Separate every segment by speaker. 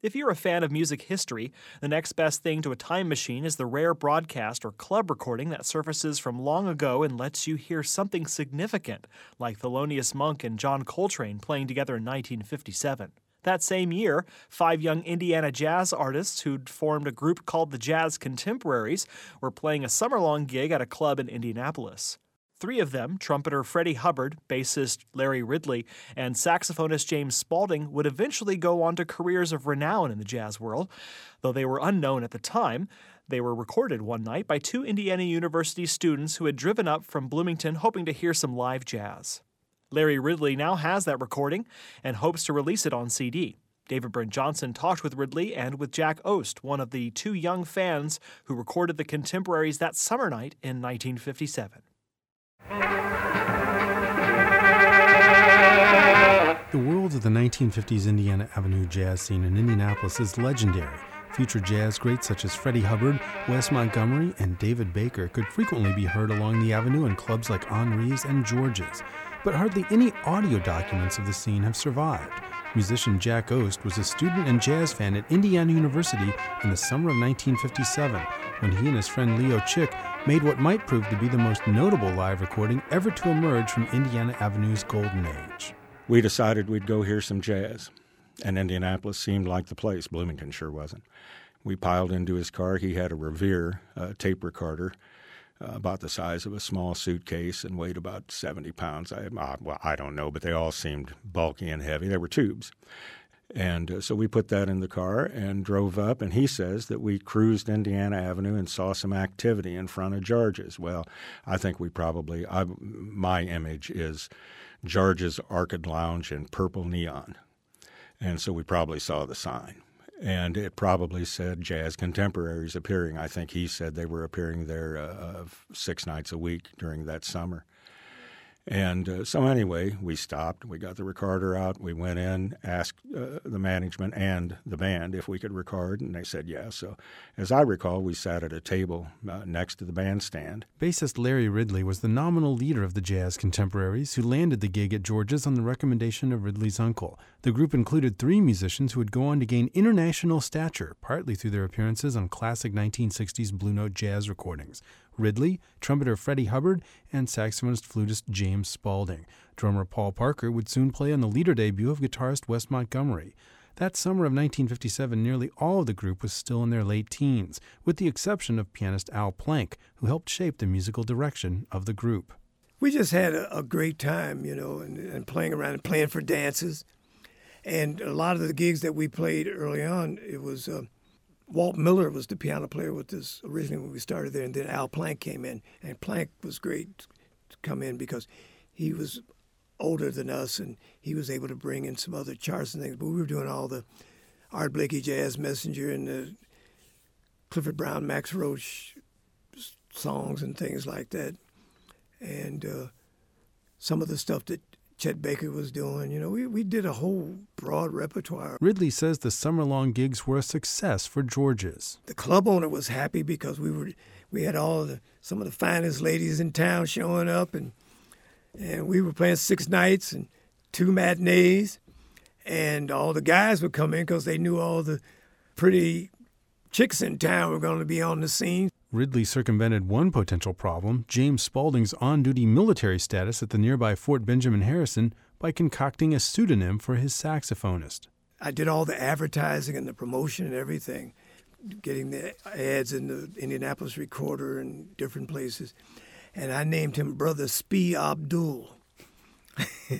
Speaker 1: If you're a fan of music history, the next best thing to a time machine is the rare broadcast or club recording that surfaces from long ago and lets you hear something significant, like Thelonious Monk and John Coltrane playing together in 1957. That same year, five young Indiana jazz artists who'd formed a group called the Jazz Contemporaries were playing a summer long gig at a club in Indianapolis. Three of them, trumpeter Freddie Hubbard, bassist Larry Ridley, and saxophonist James Spaulding, would eventually go on to careers of renown in the jazz world. Though they were unknown at the time, they were recorded one night by two Indiana University students who had driven up from Bloomington hoping to hear some live jazz. Larry Ridley now has that recording and hopes to release it on CD. David Brent Johnson talked with Ridley and with Jack Ost, one of the two young fans who recorded the contemporaries that summer night in 1957.
Speaker 2: The world of the 1950s Indiana Avenue jazz scene in Indianapolis is legendary. Future jazz greats such as Freddie Hubbard, Wes Montgomery, and David Baker could frequently be heard along the avenue in clubs like Henri's and George's. But hardly any audio documents of the scene have survived. Musician Jack Ost was a student and jazz fan at Indiana University in the summer of 1957 when he and his friend Leo Chick made what might prove to be the most notable live recording ever to emerge from Indiana Avenue's golden age.
Speaker 3: We decided we'd go hear some jazz, and Indianapolis seemed like the place. Bloomington sure wasn't. We piled into his car. He had a Revere uh, tape recorder. Uh, about the size of a small suitcase and weighed about 70 pounds. I, well, I don't know, but they all seemed bulky and heavy. They were tubes. And uh, so we put that in the car and drove up. And he says that we cruised Indiana Avenue and saw some activity in front of George's. Well, I think we probably, I, my image is George's Arcade Lounge in purple neon. And so we probably saw the sign. And it probably said Jazz Contemporaries appearing. I think he said they were appearing there uh, six nights a week during that summer. And uh, so, anyway, we stopped. We got the recorder out. We went in, asked uh, the management and the band if we could record, and they said yes. So, as I recall, we sat at a table uh, next to the bandstand.
Speaker 2: Bassist Larry Ridley was the nominal leader of the Jazz Contemporaries who landed the gig at George's on the recommendation of Ridley's uncle. The group included three musicians who would go on to gain international stature, partly through their appearances on classic 1960s Blue Note jazz recordings. Ridley, trumpeter Freddie Hubbard, and saxophonist flutist James Spaulding. Drummer Paul Parker would soon play on the leader debut of guitarist Wes Montgomery. That summer of 1957, nearly all of the group was still in their late teens, with the exception of pianist Al Plank, who helped shape the musical direction of the group.
Speaker 4: We just had a, a great time, you know, and, and, playing around and playing for dances. And a lot of the gigs that we played early on, it was. Uh, Walt Miller was the piano player with us originally when we started there, and then Al Plank came in, and Plank was great to come in because he was older than us, and he was able to bring in some other charts and things. But we were doing all the Art Blakey Jazz Messenger and the Clifford Brown, Max Roach songs and things like that, and uh, some of the stuff that Chet Baker was doing. You know, we, we did a whole broad repertoire.
Speaker 2: Ridley says the summer long gigs were a success for George's.
Speaker 4: The club owner was happy because we were we had all the some of the finest ladies in town showing up and and we were playing six nights and two matinees and all the guys would come in because they knew all the pretty chicks in town were going to be on the scene.
Speaker 2: Ridley circumvented one potential problem James Spaulding's on duty military status at the nearby Fort Benjamin Harrison by concocting a pseudonym for his saxophonist.
Speaker 4: I did all the advertising and the promotion and everything, getting the ads in the Indianapolis Recorder and different places. And I named him Brother Spee Abdul.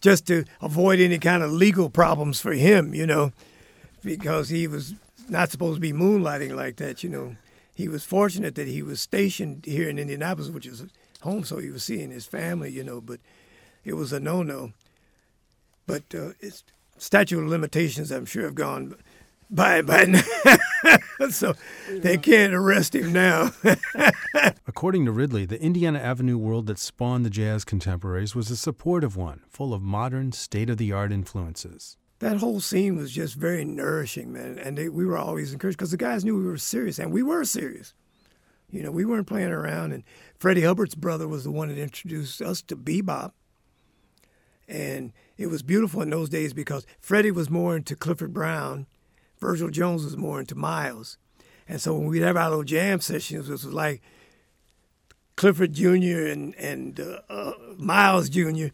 Speaker 4: Just to avoid any kind of legal problems for him, you know, because he was not supposed to be moonlighting like that. You know, he was fortunate that he was stationed here in Indianapolis, which is home, so he was seeing his family. You know, but it was a no-no. But uh, it's statute of limitations, I'm sure, have gone by by now, so they can't arrest him now.
Speaker 2: According to Ridley, the Indiana Avenue world that spawned the jazz contemporaries was a supportive one, full of modern, state-of-the-art influences
Speaker 4: that whole scene was just very nourishing, man. And they, we were always encouraged because the guys knew we were serious, and we were serious. You know, we weren't playing around. And Freddie Hubbard's brother was the one that introduced us to bebop. And it was beautiful in those days because Freddie was more into Clifford Brown, Virgil Jones was more into Miles. And so when we'd have our little jam sessions, it was like Clifford Jr. and and uh, uh, Miles Jr.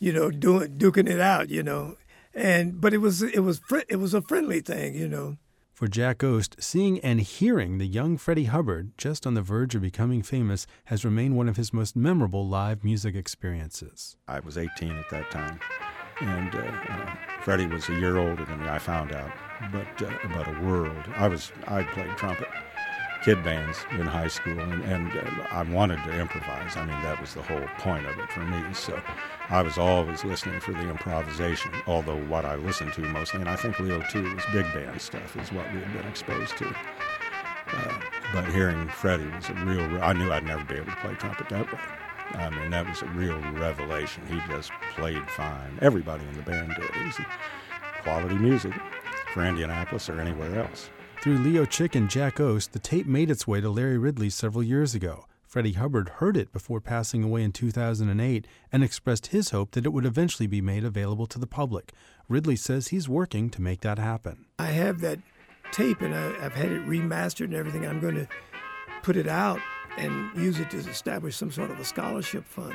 Speaker 4: You know, doing duking it out. You know, and but it was it was fr- it was a friendly thing. You know.
Speaker 2: For Jack Oast, seeing and hearing the young Freddie Hubbard, just on the verge of becoming famous, has remained one of his most memorable live music experiences.
Speaker 3: I was 18 at that time, and uh, uh, Freddie was a year older than me. I found out, but uh, about a world. I was I played trumpet, kid bands in high school, and, and uh, I wanted to improvise. I mean, that was the whole point of it for me. So I was always listening for the improvisation, although what I listened to mostly, and I think Leo too, was big band stuff, is what we had been exposed to. Uh, but hearing Freddie was a real, I knew I'd never be able to play trumpet that way. I mean, that was a real revelation. He just played fine. Everybody in the band did. It was quality music for Indianapolis or anywhere else.
Speaker 2: Through Leo Chick and Jack Oast, the tape made its way to Larry Ridley several years ago. Freddie Hubbard heard it before passing away in 2008 and expressed his hope that it would eventually be made available to the public. Ridley says he's working to make that happen.
Speaker 4: I have that tape and I, have had it remastered and everything. I'm going to put it out and use it to establish some sort of a scholarship fund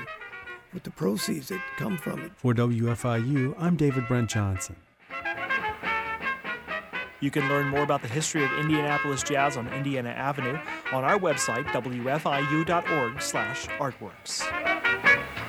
Speaker 4: with the proceeds that come from it.
Speaker 2: For WFIU, I'm David Brent Johnson.
Speaker 1: You can learn more about the history of Indianapolis jazz on Indiana Avenue on our website, wfiu.org/artworks.